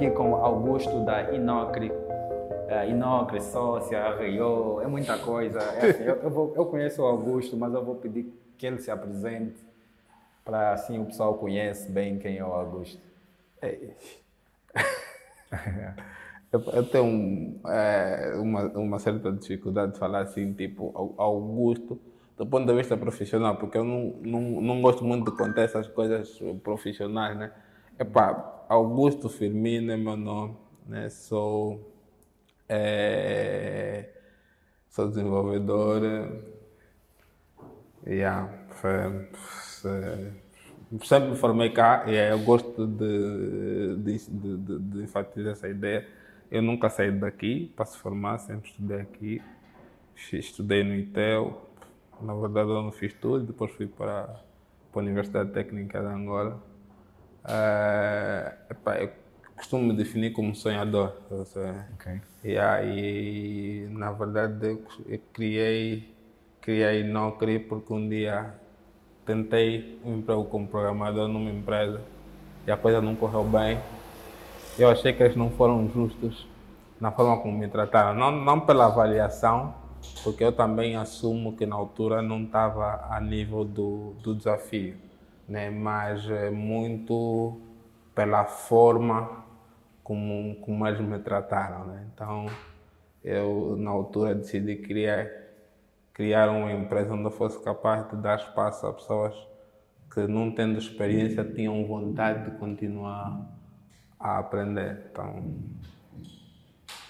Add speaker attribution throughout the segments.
Speaker 1: aqui com Augusto da Inocre. Uh, Inocre, Sócia, Arreio, é muita coisa. É assim, eu, eu, vou, eu conheço o Augusto, mas eu vou pedir que ele se apresente para assim o pessoal conhece bem quem é o Augusto. É.
Speaker 2: eu, tenho é, uma, uma certa dificuldade de falar assim, tipo, Augusto, do ponto de vista profissional, porque eu não, não, não gosto muito de contar essas coisas profissionais, né? Epá, Augusto Firmino é meu nome, né? Sou, é, sou desenvolvedor, yeah, sempre me formei cá e eu gosto de, de, de, de, enfatizar essa ideia. Eu nunca saí daqui para se formar, sempre estudei aqui. Estudei no ITEL, na verdade eu não fiz tudo, depois fui para, para a Universidade Técnica de Angola Uh, epá, eu costumo me definir como sonhador. Okay. E aí, na verdade, eu, eu criei, criei não criei porque um dia tentei um emprego como programador numa empresa e a coisa não correu bem. Eu achei que eles não foram justos na forma como me trataram, não, não pela avaliação, porque eu também assumo que na altura não estava a nível do, do desafio né? mas é muito pela forma como, como eles me trataram. Né? Então, eu, na altura, decidi criar, criar uma empresa onde eu fosse capaz de dar espaço a pessoas que, não tendo experiência, tinham vontade de continuar a aprender. Então,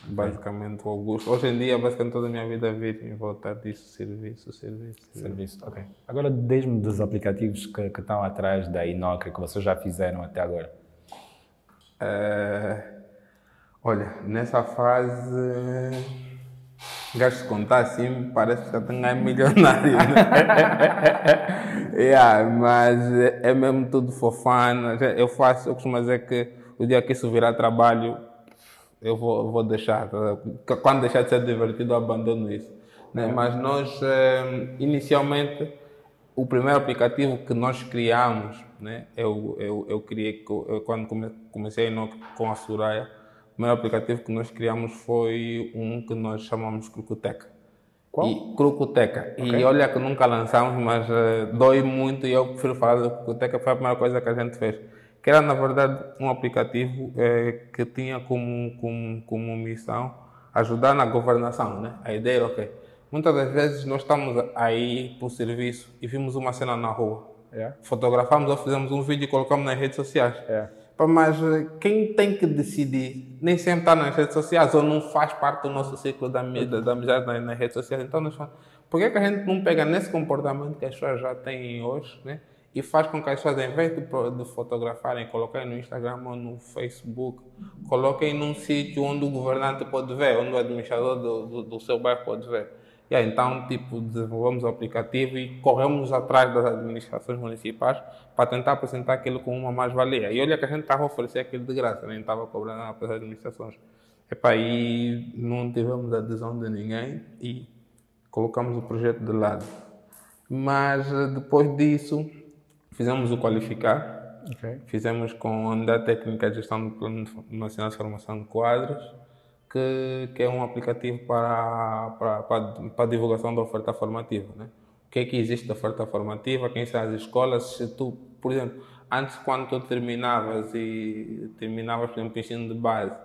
Speaker 2: basicamente o Augusto. Hoje em dia, basicamente toda a minha vida vive em volta disso, serviço, serviço.
Speaker 1: Serviço, ok. Agora, desde dos aplicativos que, que, estão atrás da Inocre, que vocês já fizeram até agora.
Speaker 2: É, olha, nessa fase, gasto de contar assim, parece que já tenho ganho milionário. Né? yeah, mas é mesmo tudo fofana. Eu faço, eu costumo dizer que o dia que isso virar trabalho, eu vou, vou deixar. Tá? Quando deixar de ser divertido, eu abandono isso. Né? É. Mas nós, eh, inicialmente, o primeiro aplicativo que nós criamos, né? eu, eu, eu criei, eu, quando comecei com a Soraya, o primeiro aplicativo que nós criamos foi um que nós chamamos Crucoteca.
Speaker 1: Qual?
Speaker 2: E, Crucoteca. Okay. E olha que nunca lançamos, mas uh, dói muito e eu prefiro falar da Crucoteca, foi a primeira coisa que a gente fez que era na verdade um aplicativo é, que tinha como, como, como missão ajudar na governação. Né? A ideia era, ok, muitas das vezes nós estamos aí para o serviço e vimos uma cena na rua, yeah. É. fotografamos ou fizemos um vídeo e colocamos nas redes sociais. Yeah. É. Mas eh, quem tem que decidir nem sempre está nas redes sociais ou não faz parte do nosso ciclo da, da, da amizade nas, nas, redes sociais. Então, nós falamos, por que, que a gente não pega nesse comportamento que as pessoas já têm hoje, né? E faz com que as pessoas, em vez de, de fotografarem, coloquem no Instagram ou no Facebook, coloquem num sítio onde o governante pode ver, onde o administrador do, do, do seu bairro pode ver. E aí, então, tipo, desenvolvemos o aplicativo e corremos atrás das administrações municipais para tentar apresentar aquilo como uma mais-valia. E olha que a gente estava a oferecer aquilo de graça, nem estava cobrando nada para as administrações. Epa, e não tivemos adesão de ninguém e colocamos o projeto de lado. Mas depois disso, Fizemos o qualificar, okay. fizemos com a Unidade Técnica de Gestão do Plano Nacional de Formação de Quadros, que, que é um aplicativo para, para, para, para a divulgação da oferta formativa. Né? O que é que existe da oferta formativa, quem são as escolas, se tu, por exemplo, antes quando tu terminavas e terminavas, por exemplo, o ensino de base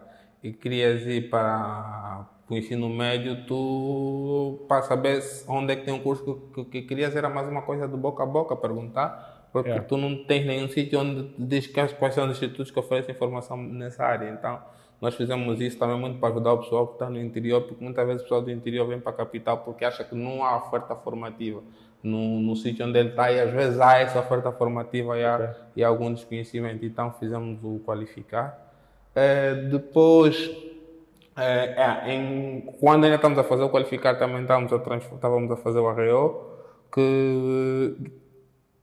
Speaker 2: e querias ir para o ensino médio, tu, para saber onde é que tem um curso que, que, que querias, era mais uma coisa do boca a boca, perguntar porque é. tu não tens nenhum sítio onde diz quais são os institutos que oferecem formação nessa área. Então, nós fizemos isso também muito para ajudar o pessoal que está no interior, porque muitas vezes o pessoal do interior vem para a capital porque acha que não há oferta formativa no, no sítio onde ele está e às vezes há essa oferta formativa e há, okay. e há algum desconhecimento. Então, fizemos o qualificar. É, depois, é, é, em, quando ainda estamos a fazer o qualificar, também estávamos a, estávamos a fazer o arreo, que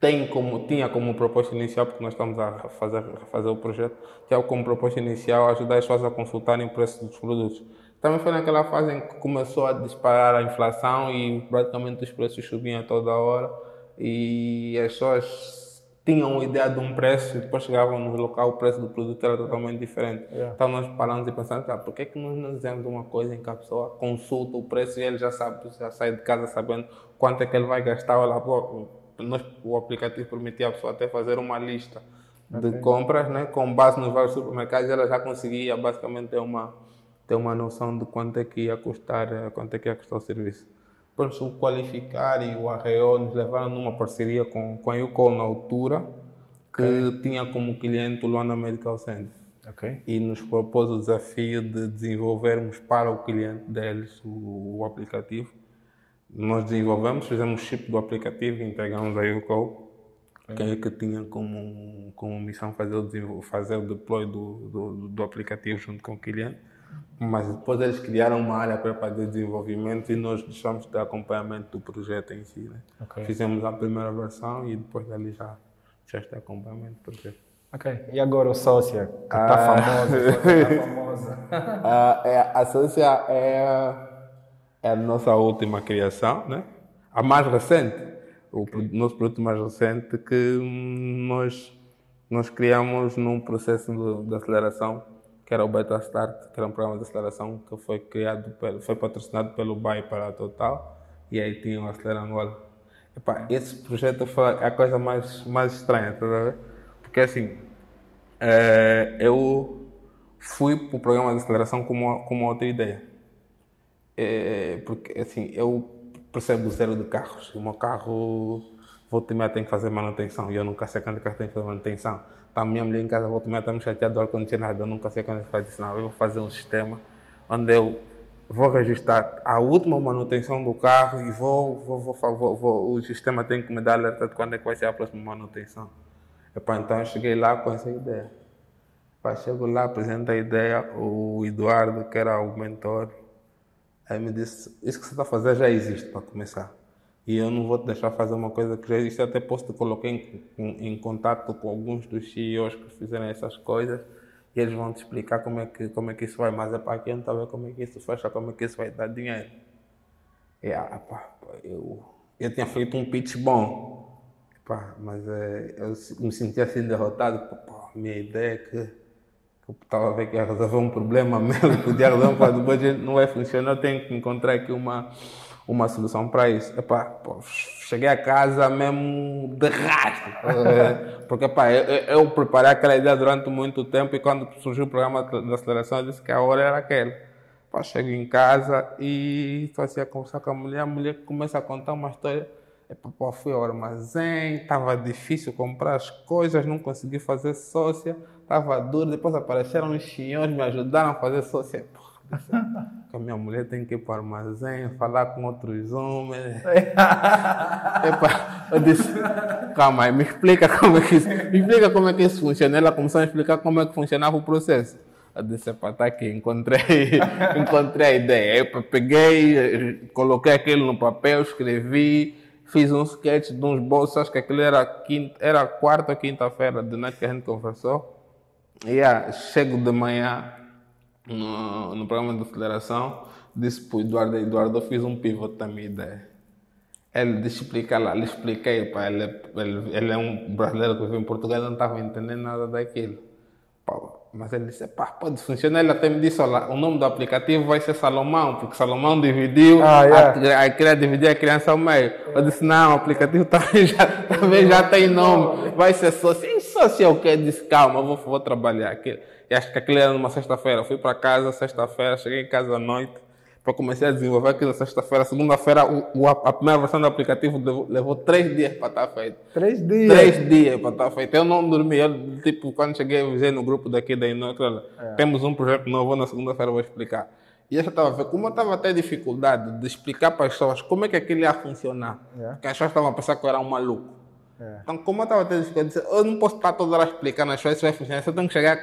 Speaker 2: tem como, tinha como proposta inicial, porque nós estamos a fazer, fazer o projeto, tinha como proposta inicial ajudar as pessoas a consultarem o preço dos produtos. Também foi naquela fase em que começou a disparar a inflação e praticamente os preços subiam a toda hora e as pessoas tinham uma ideia de um preço e depois chegavam no local o preço do produto era totalmente diferente. Yeah. Então nós paramos e pensamos, ah, por que, que nós não dizemos uma coisa em que a pessoa consulta o preço e ele já sabe, já sai de casa sabendo quanto é que ele vai gastar. Olha, nós, o aplicativo permitia a pessoa até fazer uma lista okay. de compras, né, com base nos vários supermercados, ela já conseguia basicamente ter uma, ter uma noção de quanto é que ia custar, eh, quanto é que ia custar o serviço. Depois o Qualificar e o Arreo nos levaram numa parceria com, com a UCOL na altura, que okay. tinha como cliente o Luanda Medical Center. Okay. E nos propôs o desafio de desenvolvermos para o cliente deles o, o aplicativo. Nós desenvolvemos, fizemos chip do aplicativo e entregamos a UCOL que, que tinha como, como missão fazer o, fazer o deploy do, do, do, aplicativo junto com o cliente. Mas depois eles criaram uma área para fazer desenvolvimento e nós deixamos de acompanhamento do projeto em si. Né? Okay. Fizemos a primeira versão e depois dali já, já está acompanhamento do projeto.
Speaker 1: Ok. E agora o Sócia, que está ah. famosa. Tá famosa.
Speaker 2: ah, é, a Sócia é, é a nossa última criação, né? a mais recente o nosso produto mais recente que nós, nós criamos num processo de, de, aceleração que era o Beta Start, que era um programa de aceleração que foi criado, pelo, foi patrocinado pelo BAE para a Total e aí tinha o Acelera Angola. Epá, esse projeto foi a coisa mais, mais estranha, tá? Porque assim, é, eu fui para o programa de aceleração com uma, com uma outra ideia. É, porque assim, eu percebo o zero de carros. O meu carro, volta e meia, tem que fazer manutenção. E eu nunca sei quando é que tem que fazer manutenção. Está a minha mulher em casa, volta e meia, está me chateado do ar-condicionado. Eu nunca sei quando é faz isso. Não, eu vou fazer um sistema onde eu vou registrar a última manutenção do carro e vou, vou, vou, vou, vou o sistema tem que me dar alerta de quando é que vai ser a próxima manutenção. Epa, então eu cheguei lá com essa ideia. Chego lá, apresento a ideia, o Eduardo, que era o mentor, Aí me disse: Isso que você está fazendo já existe para começar. E eu não vou te deixar fazer uma coisa que já existe. Até posso te colocar em, em, em contato com alguns dos CEOs que fizeram essas coisas e eles vão te explicar como é que, como é que isso vai. Mas é para quem não vendo como é que isso fecha, como é que isso vai dar dinheiro. E, ah, pá, eu, eu tinha feito um pitch bom, pá, mas é, eu me sentia assim derrotado. Pá, minha ideia é que eu estava a ver que ia resolver um problema meu, podia resolver, mas depois não vai funcionar, eu tenho que encontrar aqui uma, uma solução para isso. Epá, pô, cheguei a casa mesmo de rastro, porque epá, eu, eu, preparei aquela ideia durante muito tempo e quando surgiu o programa de aceleração eu disse que a hora era aquela. Epá, chego em casa e estou assim a conversar com a mulher, a mulher começa a contar uma história. Epá, pô, fui ao armazém, estava difícil comprar as coisas, não consegui fazer sócia estava duro, depois apareceram os senhores, me ajudaram a fazer social. que a minha mulher tem que ir para o armazém, falar com outros homens. Epa, eu disse, calma aí, me explica como é que isso, me explica como é que isso funciona. Ela começou a explicar como é que funcionava o processo. Eu disse, epa, tá aqui, encontrei, encontrei a ideia. Eu peguei, coloquei aquilo no papel, escrevi, fiz um sketch de uns bolsos, acho que aquilo era, quinta, era quarta ou quinta-feira de noite que a gente conversou. Yeah, chego de manhã no, no programa de aceleração, disse para o Eduardo, Eduardo, eu fiz um pivot da minha ideia. Ele disse explicar lá, lhe expliquei para ele, ele, ele é um brasileiro que vive em Portugal, não estava entendendo nada daquilo. Mas ele disse, pá, pode funcionar. Ele até me disse, olha, o nome do aplicativo vai ser Salomão, porque Salomão dividiu, ah, yeah. a, a, queria dividir a criança ao meio. Eu disse, não, o aplicativo também já, também já tem nome, vai ser sócio. Que? Eu disse, calma, vou, vou trabalhar. E acho que aquilo era numa sexta-feira. Fui para casa sexta-feira, cheguei em casa à noite para começar a desenvolver aquilo sexta-feira. Segunda-feira, a primeira versão do aplicativo levou, levou três dias para estar feito.
Speaker 1: Três dias?
Speaker 2: Três dias para estar feito. Eu não dormi. Eu, tipo, quando cheguei, avisei no grupo daqui da Inocla, é. temos um projeto novo, na segunda-feira vou explicar. E eu estava vendo como eu estava até dificuldade de explicar para as pessoas como é que aquilo ia funcionar. É. Porque as pessoas estavam a pensar que eu era um maluco. É. Então, como eu estava eu, disse, eu não posso estar toda hora explicando as coisas, isso vai funcionar. Eu tenho que chegar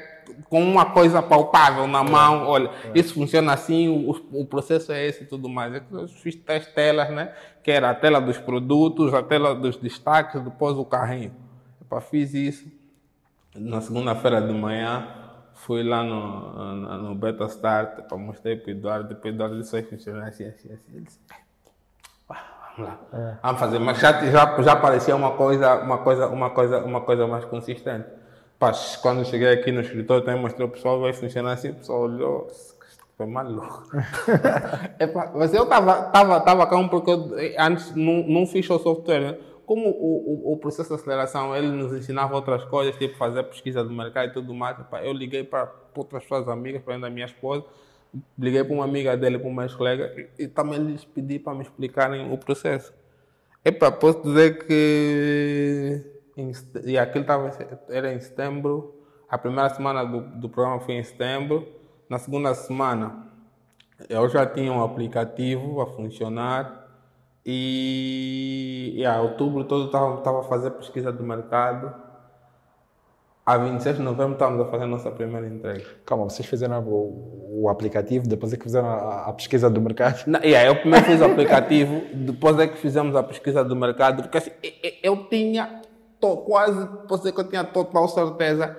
Speaker 2: com uma coisa palpável na mão. É. Olha, é. isso funciona assim, o, o, processo é esse e tudo mais. Eu fiz três telas, né? Que era a tela dos produtos, a tela dos destaques, depois o carrinho. Eu fiz isso. Na segunda-feira de manhã, fui lá no, no, no Beta Start, para mostrar para o Eduardo. Depois o Eduardo disse, vai funcionar assim, assim, assim. Ele disse, vamos lá, é. vamos fazer. Mas já, já, já parecia uma coisa, uma coisa, uma coisa, uma coisa mais consistente. Paz, quando cheguei aqui no escritório, também mostrei o pessoal, vai funcionar assim, o pessoal olhou, foi maluco. Epa, mas eu estava tava, tava calmo porque eu, antes não, não fiz o software, né? como o, o, o, processo de aceleração ele nos ensinava outras coisas, tipo fazer pesquisa do mercado e tudo mais, eu liguei para outras pessoas amigas, para a minha esposa, liguei para uma amiga dele, para uma ex-colega, e, e, também lhes pedi para me explicarem o processo. Epa, posso dizer que em, e aquilo tava, era em setembro, a primeira semana do, do programa foi em setembro, na segunda semana eu já tinha um aplicativo a funcionar, e, e a outubro todo estava a fazer pesquisa do mercado. A 26 de novembro estávamos a fazer a nossa primeira entrega.
Speaker 1: Calma, vocês fizeram o, o aplicativo, depois é que fizeram a, a pesquisa do mercado?
Speaker 2: Não, yeah, eu primeiro fiz o aplicativo, depois é que fizemos a pesquisa do mercado, porque assim, eu, eu tinha to, quase, posso dizer que eu tinha total certeza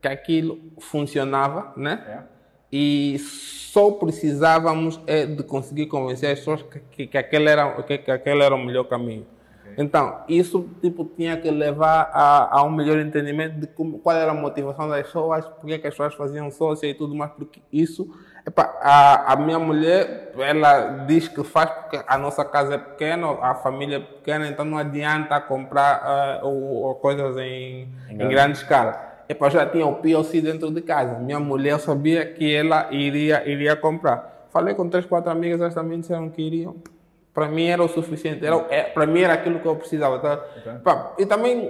Speaker 2: que aquilo funcionava, né? Yeah. E só precisávamos é de conseguir convencer as pessoas que, que, que, aquele, era, que, que aquele era o melhor caminho. Então, isso tipo, tinha que levar a, a um melhor entendimento de como, qual era a motivação das pessoas, porque que as pessoas faziam sócia e tudo mais, porque isso, epa, a, a minha mulher, ela diz que faz porque a nossa casa é pequena, a família é pequena, então não adianta comprar uh, ou, ou coisas em, em grande escala. Epa, já tinha o PLC dentro de casa. Minha mulher sabia que ela iria, iria comprar. Falei com três, quatro amigas, elas também disseram que iriam. Para mim era o suficiente. Era, é, para mim era aquilo que eu precisava. Tá? Okay. E também,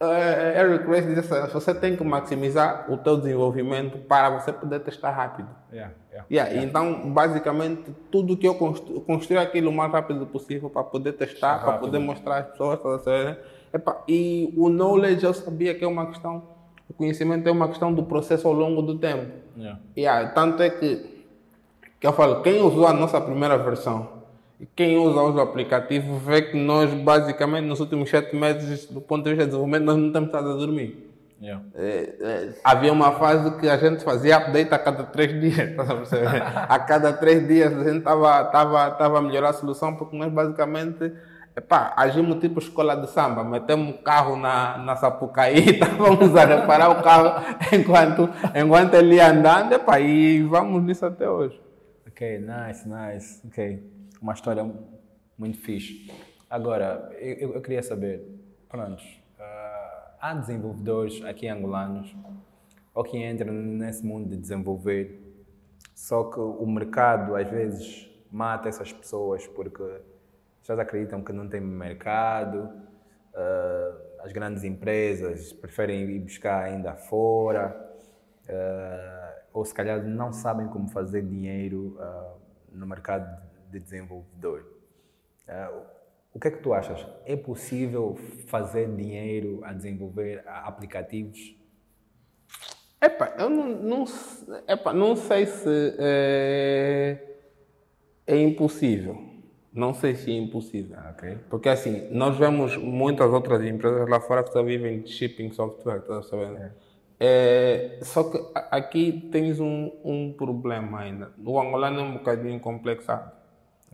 Speaker 2: uh, Eric Grace diz assim, você tem que maximizar o teu desenvolvimento para você poder testar rápido. Yeah, yeah, yeah. yeah. Então, basicamente, tudo que eu constru, construí aquilo o mais rápido possível para poder testar, para poder mostrar às pessoas, né? Epa, e o knowledge eu sabia que é uma questão, o conhecimento é uma questão do processo ao longo do tempo. Yeah. Tanto é que, que eu falo, quem usou a nossa primeira versão quem usa hoje o aplicativo vê que nós, basicamente, nos últimos sete meses, do ponto de vista de desenvolvimento, nós não temos estado a dormir. Yeah. É, é, havia uma fase que a gente fazia update a cada três dias, tá a cada três dias a gente estava tava, tava a melhorar a solução, porque nós basicamente Epá, agimos tipo escola de samba, metemos o carro na, na Sapucaí, vamos a reparar o carro enquanto, enquanto ele ia andando, epá, e vamos nisso até hoje.
Speaker 1: Ok, nice, nice. Ok, uma história muito fixe. Agora, eu, eu queria saber, pronto, uh, há desenvolvedores aqui angolanos ou que entram nesse mundo de desenvolver, só que o mercado às vezes mata essas pessoas porque pessoas acreditam que não tem mercado, uh, as grandes empresas preferem ir buscar ainda fora, uh, ou se calhar não sabem como fazer dinheiro no mercado de desenvolvedor. o que é que tu achas? É possível fazer dinheiro a desenvolver aplicativos?
Speaker 2: Epa, eu não, não, epa, não sei se é, é impossível. Não sei se é impossível. Ah, okay. Porque assim, nós vemos muitas outras empresas lá fora que só vivem de shipping software, tá sabendo? É. É, só que aqui tens um, um problema ainda. O angolano é um bocadinho complexado.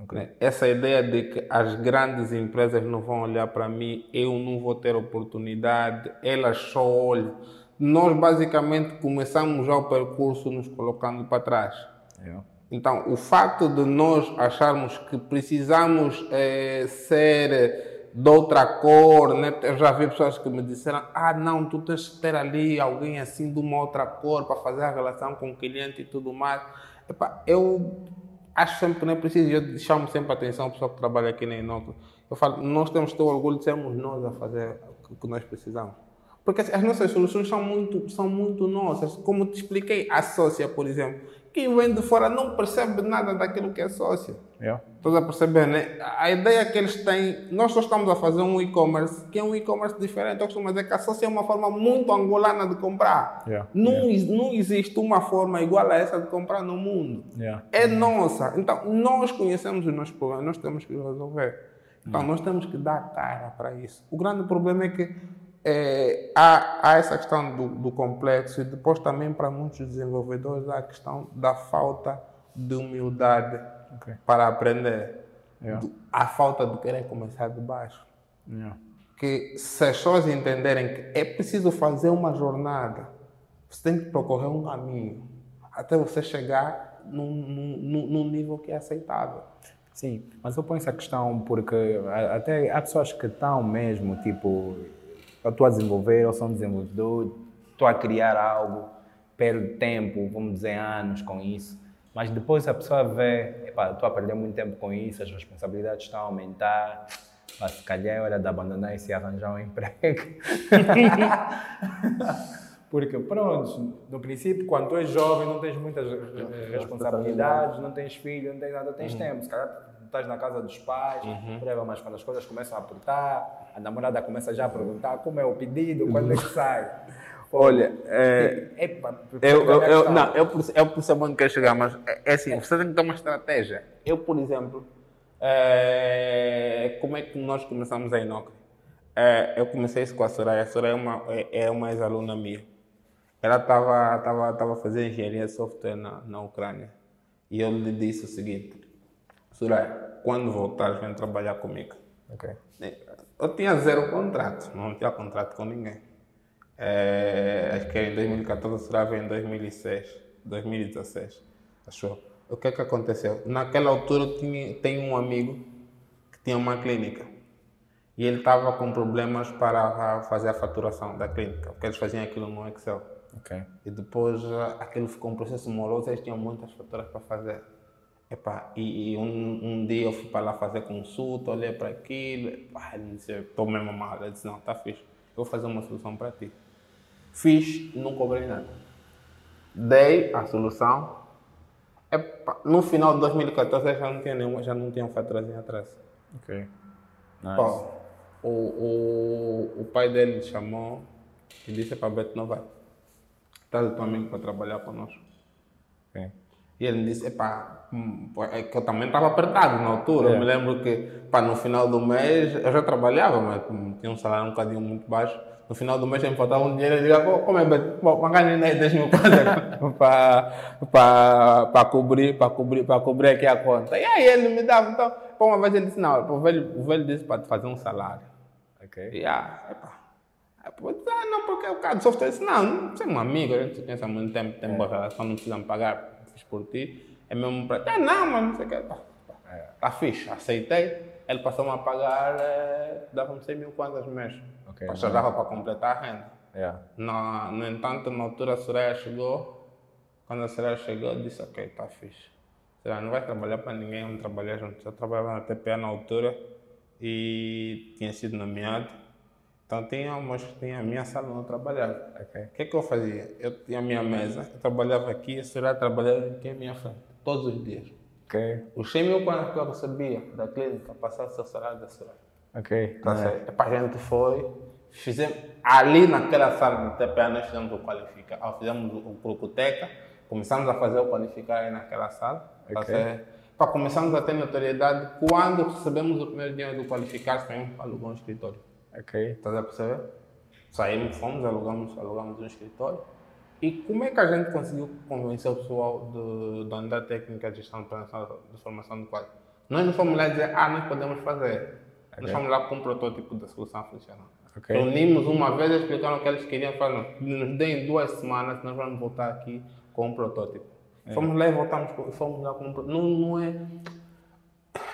Speaker 2: Okay. Né? Essa ideia de que as grandes empresas não vão olhar para mim, eu não vou ter oportunidade, elas só olham. Nós basicamente começamos já o percurso nos colocando para trás. Yeah. Então, o facto de nós acharmos que precisamos é, ser de outra cor, né? eu já vi pessoas que me disseram: ah, não, tu tens que ter ali alguém assim de uma outra cor para fazer a relação com o cliente e tudo mais. Epa, eu acho sempre que não é preciso, eu chamo sempre a atenção a pessoa que trabalha aqui na Inox. Eu falo: nós temos que ter orgulho de sermos nós a fazer o que nós precisamos. Porque as nossas soluções são muito, são muito nossas. Como te expliquei, a sócia, por exemplo quem vem de fora não percebe nada daquilo que é sócio. Yeah. Estás a perceber, né? A ideia que eles têm, nós só estamos a fazer um e-commerce, que é um e-commerce diferente. Eu costumo dizer que a é uma forma muito angolana de comprar. Yeah. Não, yeah. não existe uma forma igual a essa de comprar no mundo. É nossa. Então, nós conhecemos os nossos problemas, nós temos que resolver. Então, nós temos que dar cara para isso. O grande problema é que é, há, há, essa questão do, do, complexo e depois também para muitos desenvolvedores há a questão da falta de humildade okay. para aprender.
Speaker 1: Yeah.
Speaker 2: do- a falta de querer começar de baixo.
Speaker 1: Yeah.
Speaker 2: Que se as pessoas entenderem que é preciso fazer uma jornada, você tem que percorrer um caminho até você chegar num, num, num- nível que é aceitável.
Speaker 1: Sim, mas eu ponho essa questão porque até há pessoas que estão mesmo, tipo, eu estou a desenvolver, ou sou um desenvolvedor, estou a criar algo, perde tempo, vamos dizer anos com isso, mas depois a pessoa vê, estou a perder muito tempo com isso, as responsabilidades estão a aumentar, pá, se calhar é hora de abandonar isso e arranjar um emprego. Porque, pronto, no princípio, quando tu és jovem, não tens muitas eh, responsabilidades, não tens filho, não tens nada, tens tempo. Se calhar estás na casa dos pais, whatever, mas quando as coisas começam a apertar, a namorada começa já a perguntar como é o pedido, quando é que sai.
Speaker 2: Olha, é,
Speaker 1: Epa,
Speaker 2: Eu, eu, não, eu, por- eu percebo onde quer chegar, mas é, é assim, você tem que ter uma estratégia. Eu, por exemplo, é, como é que nós começamos a Inoc? É, eu comecei isso com a Soraya. A Soraya é uma, é, é uma ex-aluna minha. Ela estava tava, tava a fazer engenharia de software na, na Ucrânia. E eu lhe disse o seguinte, Soraya, quando voltares, vem trabalhar comigo. Eu tinha zero contrato, não tinha contrato com ninguém. É, acho que era em 2014, será em 2006, 2016, achou? O que é que aconteceu? Naquela altura eu tinha, um amigo que tinha uma clínica e ele estava com problemas para fazer a faturação da clínica, porque eles faziam aquilo no Excel.
Speaker 1: Ok.
Speaker 2: E depois ah, aquilo ficou um processo moroso, eles tinham muitas faturas para fazer. Epá, e, e um, um dia eu fui para lá fazer consulta, olhei para aquilo, estou mesmo mal. Ele disse, não, está fixe, eu vou fazer uma solução para ti. Fiz, não cobrei nada. Dei a solução. Epá, no final de 2014 eu já não tinha nenhuma, já não tinha um faturazinho atrás.
Speaker 1: Ok. Nice.
Speaker 2: Pô, o, o, o pai dele chamou e disse para Beto não vai. Traz o teu amigo para trabalhar conosco.
Speaker 1: Ok.
Speaker 2: E ele disse, epá, hum, é que eu também estava apertado na altura. Eu me lembro que pá, no final do mês eu já trabalhava, mas hum, tinha um salário um bocadinho muito baixo. No final do mês me faltava um dinheiro e eu pô, como é, pagar nem 10 mil para cobrir, para cobrir, para cobrir aqui a conta. E aí ele me dava, então, pô, uma vez ele disse, não, o velho, o velho disse para te fazer um salário.
Speaker 1: Ok.
Speaker 2: E ah, epá. Aí, disse, ah, não, porque o cara de software disse, não, você é um amigo, a gente conhece há muito tempo, tem boa relação, não precisa me pagar, fiz por ti. É mesmo para ti. Ah, não, mas não sei o que. Pá, pá, Tá fixe, aceitei. Ele passou-me a pagar, eh, dava-me 100 mil quantas meses.
Speaker 1: Ok,
Speaker 2: Só dava para completar a renda.
Speaker 1: Yeah.
Speaker 2: No, no entanto, na altura a Soraya chegou. Quando a Soraya chegou, eu disse: Ok, tá fixe. Soraya, não vai trabalhar para ninguém, vamos trabalhar juntos. Eu trabalhava na TPA na altura e tinha sido nomeado. Então tinha, mas tinha a minha sala onde eu trabalhava.
Speaker 1: Ok.
Speaker 2: O que é que eu fazia? Eu tinha a minha mesa, eu trabalhava aqui, a Soraya trabalhava aqui à minha frente, todos os dias.
Speaker 1: Ok.
Speaker 2: Os 100 mil que eu recebia da clínica, passasse ao salário da Soraya.
Speaker 1: Ok.
Speaker 2: Tá
Speaker 1: Nice.
Speaker 2: certo. Epá, a gente foi, fizemos, ali naquela sala do TPA nós fizemos o qualificar, fizemos o, Procoteca, começamos a fazer o qualificar aí naquela sala, tá
Speaker 1: Ok.
Speaker 2: certo? Epá, começamos a ter notoriedade quando recebemos o primeiro dinheiro do qualificar, saímos para alugar um escritório.
Speaker 1: Ok.
Speaker 2: Estás a perceber? Saímos, fomos, alugamos, alugamos um escritório. E como é que a gente conseguiu convencer o pessoal do, da unidade técnica de gestão de formação do quadro? Nós não fomos lá dizer, ah, nós podemos fazer. Nós fomos lá com um protótipo da solução funcional.
Speaker 1: Ok.
Speaker 2: Reunimos uma vez, explicaram o que eles queriam fazer. Nos deem duas semanas, nós vamos voltar aqui com um protótipo. Fomos lá e voltamos, fomos lá com um protótipo. Não, não é...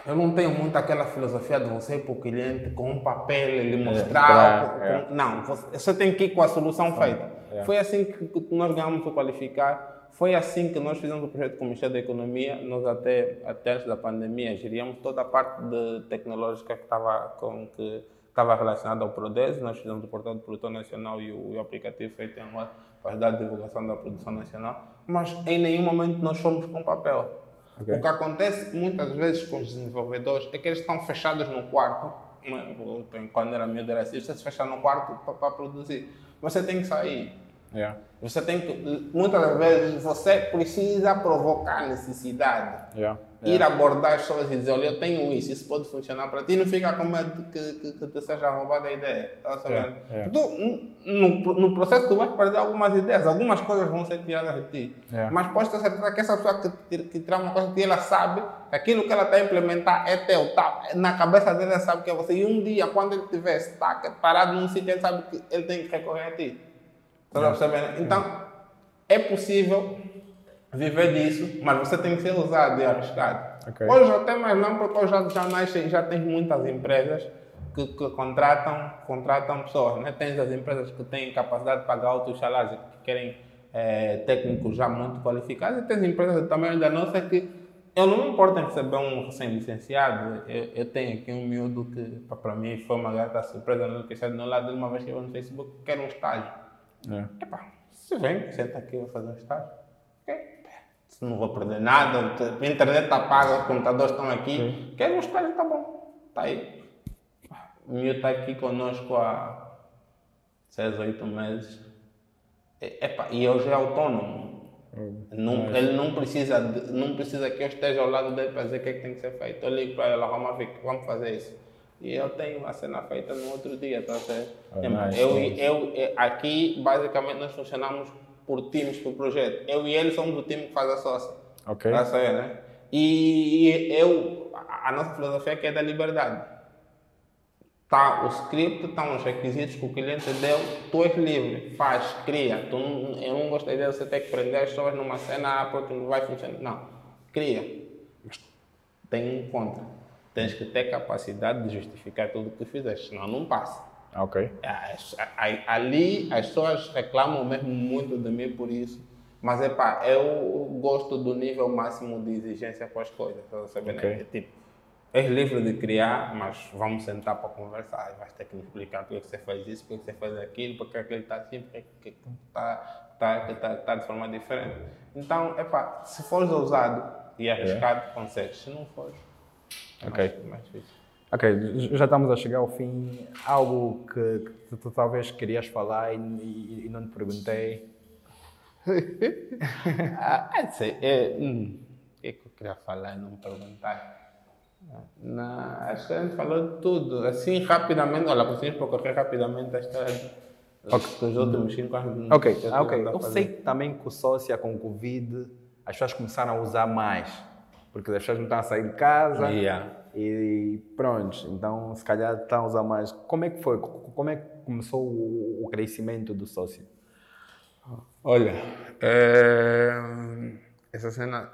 Speaker 2: Eu não tenho muito aquela filosofia de você ir para o cliente com um papel, ele mostrar.
Speaker 1: claro,
Speaker 2: com-
Speaker 1: é.
Speaker 2: Não, você, tem que ir com a solução feita.
Speaker 1: é.
Speaker 2: Foi assim que, que nós ganhamos o qualificar. Foi assim que nós fizemos o projeto com o Ministério da Economia. Nós até, até antes da pandemia geríamos toda a parte de tecnológica que estava com que estava relacionada ao Prodes. Nós fizemos o portal do produtor nacional e o, e o aplicativo feito em Angola para ajudar a divulgação da produção nacional. Mas em nenhum momento nós fomos com papel.
Speaker 1: Ok.
Speaker 2: O que acontece muitas vezes com os desenvolvedores é que eles estão fechados no quarto. Quando era miúdo era assim, você se fecha no quarto para produzir. Você tem que sair.
Speaker 1: Yeah.
Speaker 2: Você tem que, muitas vezes você precisa provocar necessidade.
Speaker 1: Yeah.
Speaker 2: ir abordar as pessoas e dizer, olha, eu tenho isso, isso pode funcionar para ti, não fica com medo que, que, que te seja roubada a ideia. Tá sabendo?
Speaker 1: É, é.
Speaker 2: Tu, no, no processo tu vais perder algumas ideias, algumas coisas vão ser tiradas de ti.
Speaker 1: É.
Speaker 2: Mas podes ter certeza que essa pessoa que, que tirar uma coisa de ti, ela sabe que aquilo que ela está a implementar é teu, tá? na cabeça dele ela sabe que é você. E um dia, quando ele estiver parado num sítio, ele sabe que ele tem que recorrer a ti. Tá percebendo? Então, é possível viver disso, mas você tem que ser ousado e arriscado.
Speaker 1: Ok.
Speaker 2: Hoje até mais não, porque hoje já, já, nasce, já tens muitas empresas que, que contratam, contratam pessoas. Né? Tens as empresas que têm capacidade de pagar altos salários, que querem eh, técnicos já muito qualificados, e tens empresas também da nossa que eu não me importo em receber um recém-licenciado. Eu, eu tenho aqui um miúdo que, para mim, foi uma grata surpresa no que no lado dele, uma vez que eu no Facebook, quero um estágio.
Speaker 1: É.
Speaker 2: Epá, se vem, senta aqui, vou fazer um estágio. Ok. Se não vou perder nada, a internet está paga, os computadores estão aqui. Quero um estágio, está bom. Está aí. O meu está aqui conosco há seis, oito meses. E- Epá, e hoje é autônomo. Não- ele não precisa, não precisa que eu esteja ao lado dele para dizer o que, é que tem que ser feito. Eu ligo para ele, vamos, vamos fazer isso. E eu tenho a cena feita no outro dia, tá certo?
Speaker 1: Ah, nice,
Speaker 2: eu,
Speaker 1: nice.
Speaker 2: eu, eh, aqui, basicamente, nós funcionamos por times, por projeto. Eu e ele somos o time que faz a sócia.
Speaker 1: Ok.
Speaker 2: Tá certo, né? E eu, a nossa filosofia é que é da liberdade. Tá o script, estão os requisitos que o cliente deu, tu és livre, faz, cria. Tu eu não gostaria de você ter que prender as pessoas numa cena ah, porque não vai funcionar. Não, cria. Tem um contra. Tens que ter capacidade de justificar tudo o que tu fizeste, senão não passa.
Speaker 1: Ok.
Speaker 2: Ali as pessoas reclamam mesmo muito de mim por isso. Mas é pá, eu gosto do nível máximo de exigência com as coisas. Tá sabendo?
Speaker 1: Ok.
Speaker 2: É tipo, és livre de criar, mas vamos sentar para conversar. E vais ter que me explicar porque você faz isso, porque você faz aquilo, porque aquele está assim, porque está tá, que tá, tá de forma diferente. Então, é pá, se fores ousado e arriscado, consegues. Se não fores, é
Speaker 1: Ok.
Speaker 2: mais, mais difícil.
Speaker 1: Ok, já estamos a chegar ao fim. Algo que, que tu, talvez querias falar e, e- e não te perguntei.
Speaker 2: Ah, é, sei, é, hum, o que, é que eu queria falar e não perguntar? Na, acho que a gente falou de tudo. Assim, rapidamente, olha, conseguimos percorrer rapidamente a história dos, dos últimos cinco anos.
Speaker 1: Ok,
Speaker 2: que eu
Speaker 1: ah, ok. Eu sei que também com o sócia, com o Covid, as pessoas começaram a usar mais. Porque as pessoas não estão a sair de casa.
Speaker 2: Yeah.
Speaker 1: E pronto, então se calhar estão a usar mais. Como é que foi? Como é que começou o, o crescimento do sócio?
Speaker 2: Olha, é, essa cena,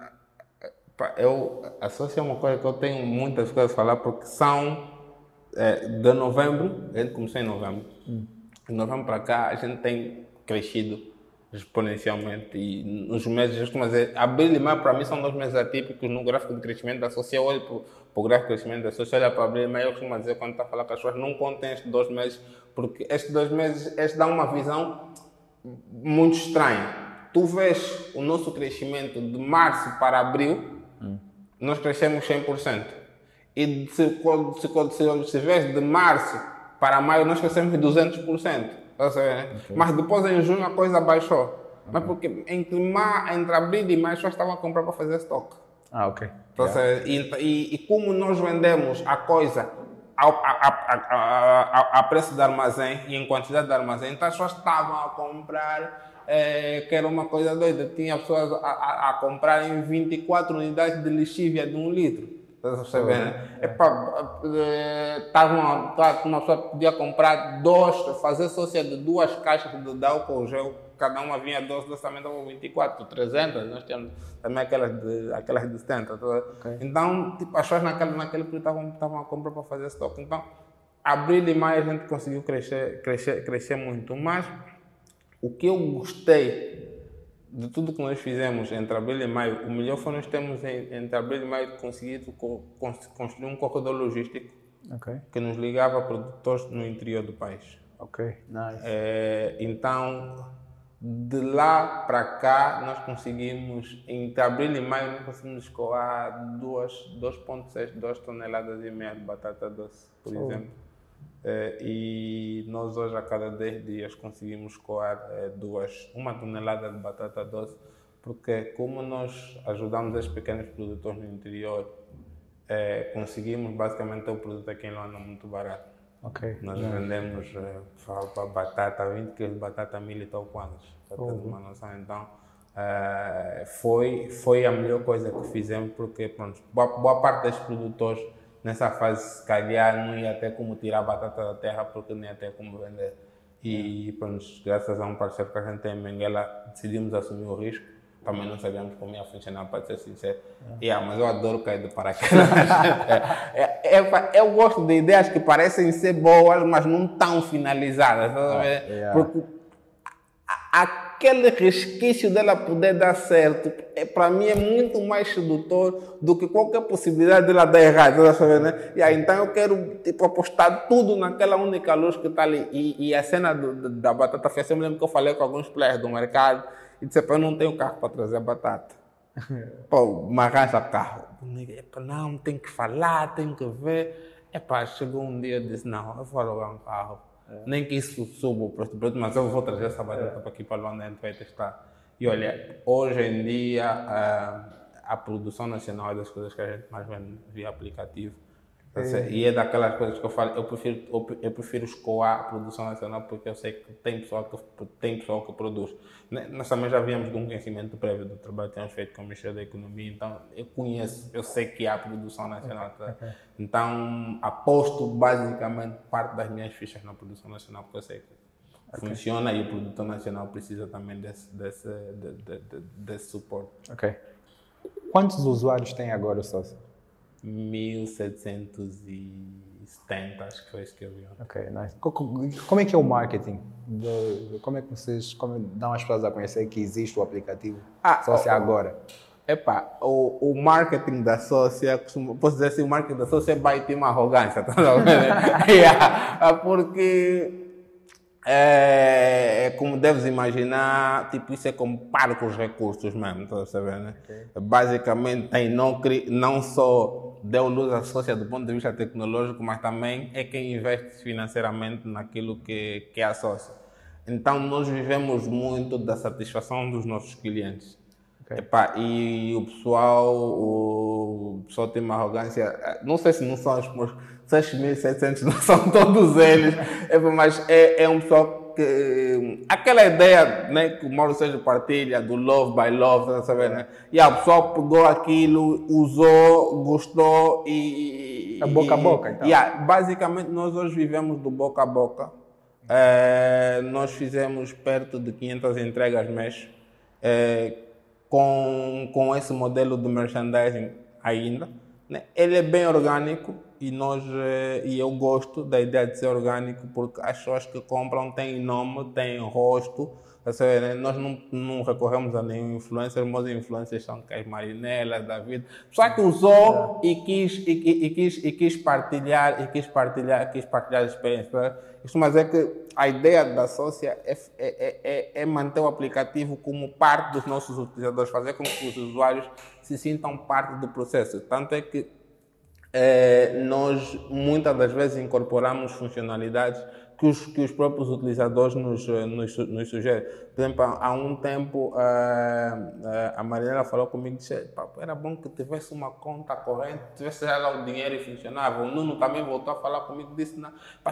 Speaker 2: eu associo uma coisa que eu tenho muitas coisas a falar porque são é, de novembro, a gente começou em novembro, de novembro para cá a gente tem crescido exponencialmente e nos meses, costumo dizer, abril e maio para mim são dois meses atípicos no gráfico de crescimento da Socia, eu olho para o gráfico de crescimento da Socia, olha para abril e maio, eu costumo dizer quando está a falar com as pessoas, não contem estes dois meses, porque estes dois meses, estes dão uma visão muito estranho. Tu vês o nosso crescimento de março para abril, nós crescemos 100%. E se, se, quando- se, se vês de março para maio, nós crescemos 200%. Tá certo? Mas depois em junho a coisa baixou. Mas porque entre, ma, entre abril e maio pessoas estavam a comprar para fazer estoque.
Speaker 1: Ah, ok.
Speaker 2: Tá certo? E, e- e como nós vendemos a coisa ao, a, a, a, a- preço de armazém e em quantidade de armazém, então pessoas estavam a comprar, eh, que era uma coisa doida. Tinha pessoas a, a, a comprar em 24 unidades de lixívia de um litro. Tá percebendo? Epá, eh, estavam, tá, uma pessoa podia comprar dois, fazer sócia de duas caixas de, de álcool gel, cada uma vinha 12, 12 também dava 24, 300, nós tínhamos também aquelas de, aquelas de 70. tá? Então, tipo, as pessoas naquele, naquele período estavam, estavam a comprar para fazer estoque. Então, abril e maio a gente conseguiu crescer, crescer, crescer muito, mas o que eu gostei de tudo que nós fizemos entre abril e maio, o melhor foi nós termos em- entre abril e maio conseguido co- cons- construir um corredor logístico
Speaker 1: Ok.
Speaker 2: que nos ligava a produtores no interior do país.
Speaker 1: Ok. Nice.
Speaker 2: É, então, de lá para cá, nós conseguimos, entre abril e maio, nós conseguimos escoar duas- 2,6, 2 toneladas e meia de batata doce, por exemplo. É, e nós hoje, a cada 10 dias, conseguimos escoar é, duas, uma tonelada de batata doce Porque como nós ajudamos esses pequenos produtores no interior, é, conseguimos basicamente ter o produto aqui em Luanda muito barato.
Speaker 1: Ok.
Speaker 2: Nós vendemos uh, batata, 20 quilos de batata mil e tal quantos, para ter uhum. uma noção. Então, uh, foi, foi a melhor coisa que fizemos, porque pronto, boa, boa parte dos produtores nessa fase, se calhar, não ia ter como tirar a batata da terra, porque não ia ter como vender. E, pronto, graças a um parceiro que a gente tem em Benguela, decidimos assumir o risco também não sabíamos como ia funcionar, para ser sincero. É. Yeah, mas eu adoro cair de paraquedas. é, é, é, eu gosto de ideias que parecem ser boas, mas não tão finalizadas. Ah, yeah. Porque aquele resquício dela poder dar certo, é, para mim é muito mais sedutor do que qualquer possibilidade dela dar errado. Tá né? yeah, então eu quero tipo, apostar tudo naquela única luz que está ali. E, e a cena do, da batata assim, eu me lembro que eu falei com alguns players do mercado e disse, eu não tenho carro para trazer a batata. Pô, mas arranja carro. Epa, não, tem que falar, tem que ver. Epá, chegou um dia e disse, não, eu vou alugar um carro. É. Nem que isso suba o preço do produto, mas eu vou trazer essa batata é. para aqui para Luanda, a gente vai testar. E olha, hoje em dia, a, a produção nacional é das coisas que a gente mais vende via aplicativo. É. E é daquelas coisas que eu falo, eu prefiro, eu, prefiro escoar a produção nacional porque eu sei que tem pessoal que, tem pessoal que produz. Né, nós também já viemos de um conhecimento prévio do trabalho que temos feito com o Ministério da Economia, então eu conheço, eu sei que há produção nacional. Tá? Então aposto basicamente parte das minhas fichas na produção nacional porque eu sei que okay. funciona e o produtor nacional precisa também desse, desse, de, de, de, desse suporte.
Speaker 1: Ok. Quantos usuários tem agora o sócio?
Speaker 2: 1770, acho que foi isso que eu vi.
Speaker 1: Ok, nice. Como é que é o marketing? Como é que vocês como dão as pessoas a conhecer que existe o aplicativo ah, Sócia agora?
Speaker 2: Epá, o, o marketing da Sócia, posso dizer assim, o marketing da Sócia é baita uma arrogância, tá yeah, porque é, é, como deves imaginar, tipo, isso é como para com os recursos mesmo, tá sabendo, né? Okay. Basicamente, tem não, não só deu luz à sócia do ponto de vista tecnológico, mas também é quem investe financeiramente naquilo que, que é a sócia. Então, nós vivemos muito da satisfação dos nossos clientes. Okay. Epá, e o pessoal, o pessoal tem uma arrogância, não sei se não são os meus 6.700, não são todos eles, mas é, é um pessoal que. Aquela ideia né, que o Mauro Sérgio partilha do love by love, tá sabendo, né? E a pessoa pegou aquilo, usou, gostou e.
Speaker 1: É boca a boca, então.
Speaker 2: Yeah, basicamente, nós hoje vivemos do boca a boca. É, nós fizemos perto de 500 entregas mês é, com, com esse modelo de merchandising ainda. Né? Ele é bem orgânico e nós eh, e eu gosto da ideia de ser orgânico porque as pessoas que compram têm nome, têm rosto. Né? Nós não, não, recorremos a nenhum influencer, mas influencers são as Marinelas da vida. Só que usou é. e, quis, e, e, e, quis, e quis partilhar, e quis partilhar, quis partilhar a experiência. Isso mas é que a ideia da sócia é, é, é, é, manter o aplicativo como parte dos nossos utilizadores, fazer com que os usuários se sintam parte do processo. Tanto é que é, nós muitas das vezes incorporamos funcionalidades que os, que os próprios utilizadores nos, nos, nos sugerem. Por exemplo, há um tempo a, a Mariana falou comigo e disse era bom que tivesse uma conta corrente, tivesse já lá o dinheiro e funcionava. O Nuno também voltou a falar comigo e disse,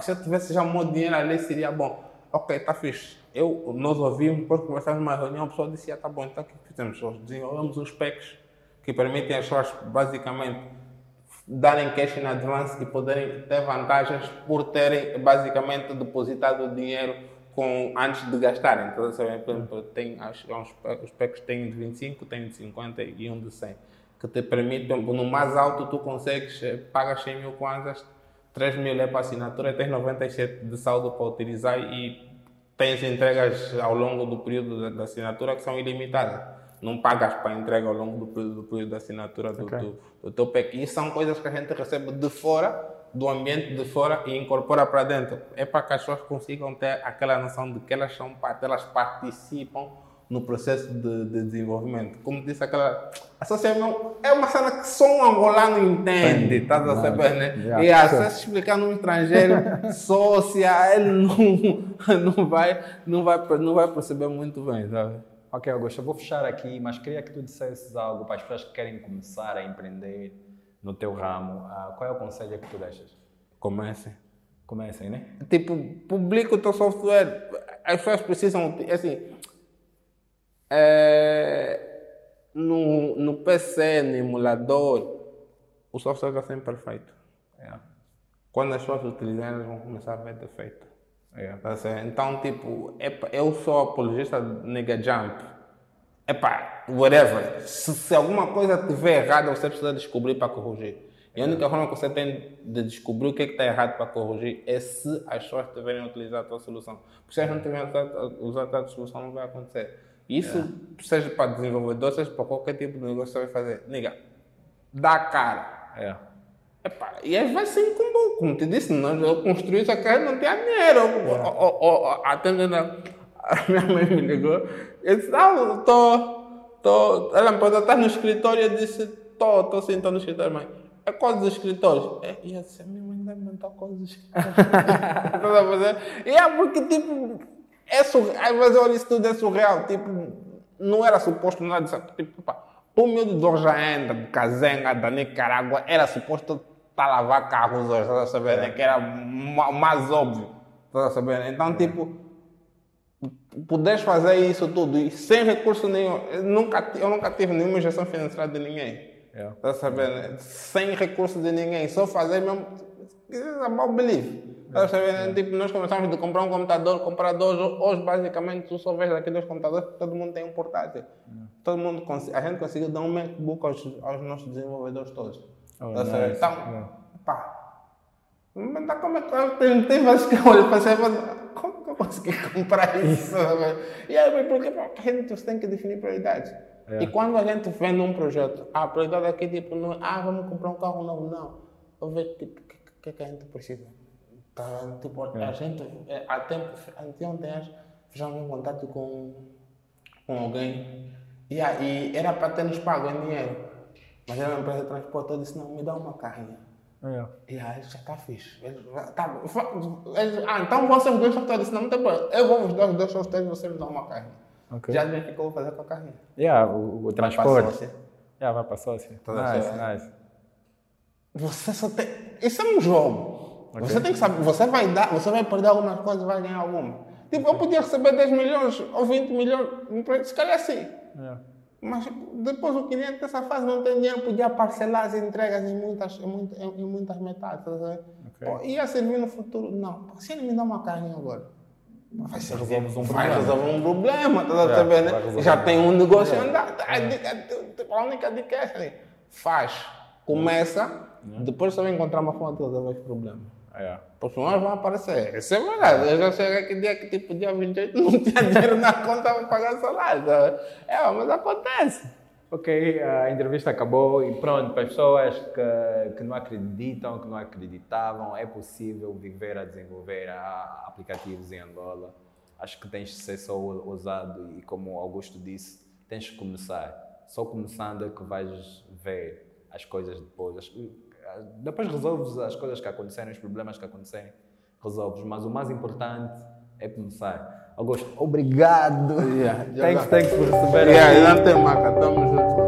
Speaker 2: se eu tivesse já um dinheiro ali seria bom. Ok, está fixe. Eu, nós ouvimos, depois conversamos numa reunião, a pessoa disse, está bom, então o que fizemos? Desenvolvemos uns packs que permitem as pessoas basicamente darem cash in advance e poderem ter vantagens por terem basicamente depositado o dinheiro com, antes de gastarem. Então, por exemplo, tem, acho, os packs têm de 25, tem de 50 e um de 100, que te permitem, no mais alto tu consegues, eh, pagas 100 mil kwanzas, 3 mil é para assinatura, tens 97 de saldo para utilizar e tens entregas ao longo do período da assinatura que são ilimitadas não pagas para entrega ao longo do período, do período da assinatura do, okay. do, do teu PEC. E são coisas que a gente recebe de fora, do ambiente de fora e incorpora para dentro. É para que as pessoas consigam ter aquela noção de que elas são parte, elas participam no processo de, de desenvolvimento. Como disse aquela associação, é uma cena que só um angolano entende, estás a saber, né? Yeah. E a se explicar num estrangeiro, sócia, ele não, não, vai, não, vai, não vai perceber muito bem, sabe?
Speaker 1: Ok, Augusto, eu vou fechar aqui, mas queria que tu dissesses algo para as pessoas que querem começar a empreender no teu ramo. Uh, qual é o conselho que tu deixas?
Speaker 2: Comecem.
Speaker 1: Comecem, né?
Speaker 2: Tipo, publica o teu software. As pessoas precisam, assim, é, no, no PC, no emulador, o software está sempre perfeito.
Speaker 1: Yeah.
Speaker 2: Quando as pessoas utilizarem, elas vão começar a ver defeito.
Speaker 1: Yeah.
Speaker 2: Tá certo? Então, tipo, epa, eu sou apologista de nigga jump. Epá, whatever. Se, se alguma coisa estiver errada, você precisa descobrir para corrigir. E a única forma que você tem de descobrir o que é está errado para corrigir é se as pessoas tiverem utilizado a tua solução. Porque se elas não tiverem usado, a tua solução, não vai acontecer. Isso, seja para desenvolvedor, seja para qualquer tipo de negócio que você vai fazer. Nigga, dá cara.
Speaker 1: Yeah.
Speaker 2: Epá, e aí vai ser incomum, como te disse, nós, eu construí isso aqui, não tinha dinheiro. Atendendo, a a minha mãe me ligou, eu disse, ah, tô, tô, ela me perguntou, tá no escritório? Eu disse, tô, tô sim, tô no escritório, mãe. É coisa dos escritórios? É, e eu disse, minha mãe deve inventar coisa dos escritórios. A? E é porque, tipo, é surreal, às vezes eu olho isso tudo é surreal, tipo, não era suposto nada disso, tipo, pá, o meu de Dorjaenda, de Cazenga, da Nicarágua, era suposto estar a lavar carros hoje, estás a saber, né? Que era ma- mais óbvio, estás a saber, né? Então, tipo, poderes fazer isso tudo e sem recurso nenhum, eu nunca, eu nunca tive nenhuma injeção financeira de ninguém.
Speaker 1: Yeah.
Speaker 2: Tá sabendo? né? Sem recurso de ninguém, só fazer mesmo. About belief. Tá sabendo? Tipo, nós começamos de comprar um computador, comprar dois. Hoje, basicamente, tu só vês aqui dois computadores porque todo mundo tem um portátil. Todo mundo a gente conseguiu dar um MacBook aos, aos nossos desenvolvedores todos.
Speaker 1: Oh,
Speaker 2: tá
Speaker 1: nice.
Speaker 2: Então,
Speaker 1: Yeah.
Speaker 2: pá. Mas tá como é que eu tenho, tem vezes que eu olho para você como que eu consegui comprar isso? e aí, porque a gente tem que definir prioridades.
Speaker 1: É.
Speaker 2: E quando a gente vende um projeto, a prioridade aqui tipo, não é, ah, vamos comprar um carro novo, não. Eu vejo tipo, o que, que, que a gente precisa. Tá, tipo, a gente, é, há tempo, anteontem, fizemos um contato com, com alguém e aí era para ter nos pago em dinheiro. Mas era uma empresa eu disse, não, me dá uma carrinha.
Speaker 1: Yeah.
Speaker 2: E aí já está fixe. Ele, tá, fa- ele, ah, então vocês dois. Eu disse, não, não tem problema. Eu vou vos dar os dois softwares e você me dá uma carrinha.
Speaker 1: Ok.
Speaker 2: Já vi o que eu vou fazer com a carrinha.
Speaker 1: Yeah, o, o transporte.
Speaker 2: sócia.
Speaker 1: Yeah, vai para sócia. Nice, nice.
Speaker 2: Você só tem. Isso é um jogo. Você tem que saber. Você vai dar, você vai perder algumas coisas e vai ganhar algumas. Tipo, eu podia receber 10 milhões ou 20 milhões, se calhar sim.
Speaker 1: Yeah.
Speaker 2: Mas depois o cliente dessa fase não tem dinheiro, podia parcelar as entregas em muitas, em muitas, em muitas metades. tá vendo?
Speaker 1: Ok.
Speaker 2: Pô, ia servir no futuro. Não, se ele me dá uma carrinha agora, vai ser
Speaker 1: um
Speaker 2: vai
Speaker 1: problema.
Speaker 2: resolver um problema, tá
Speaker 1: Yeah,
Speaker 2: sabendo,
Speaker 1: vai
Speaker 2: né? Já tem um negócio andado. A, dica- a única dica é assim, faz, começa, depois você vai encontrar uma forma de resolver os problemas. Os problemas vão aparecer. Isso é verdade. Eu já cheguei aquele dia que, tipo, dia 28 não tinha dinheiro na conta para pagar salário. É, mas acontece.
Speaker 1: Ok, a entrevista acabou e pronto, para as pessoas que, que não acreditam, que não acreditavam, é possível viver a desenvolver a- aplicativos em Angola. Acho que tens de ser só ousado e, como o Augusto disse, tens que começar. Só começando é que vais ver as coisas depois. Depois resolves as coisas que aconteceram, os problemas que aconteceram, resolves. Mas o mais importante é começar. Augusto, obrigado.
Speaker 2: Yeah,
Speaker 1: thanks, thanks por receber
Speaker 2: Yeah, não tem marca, estamos juntos.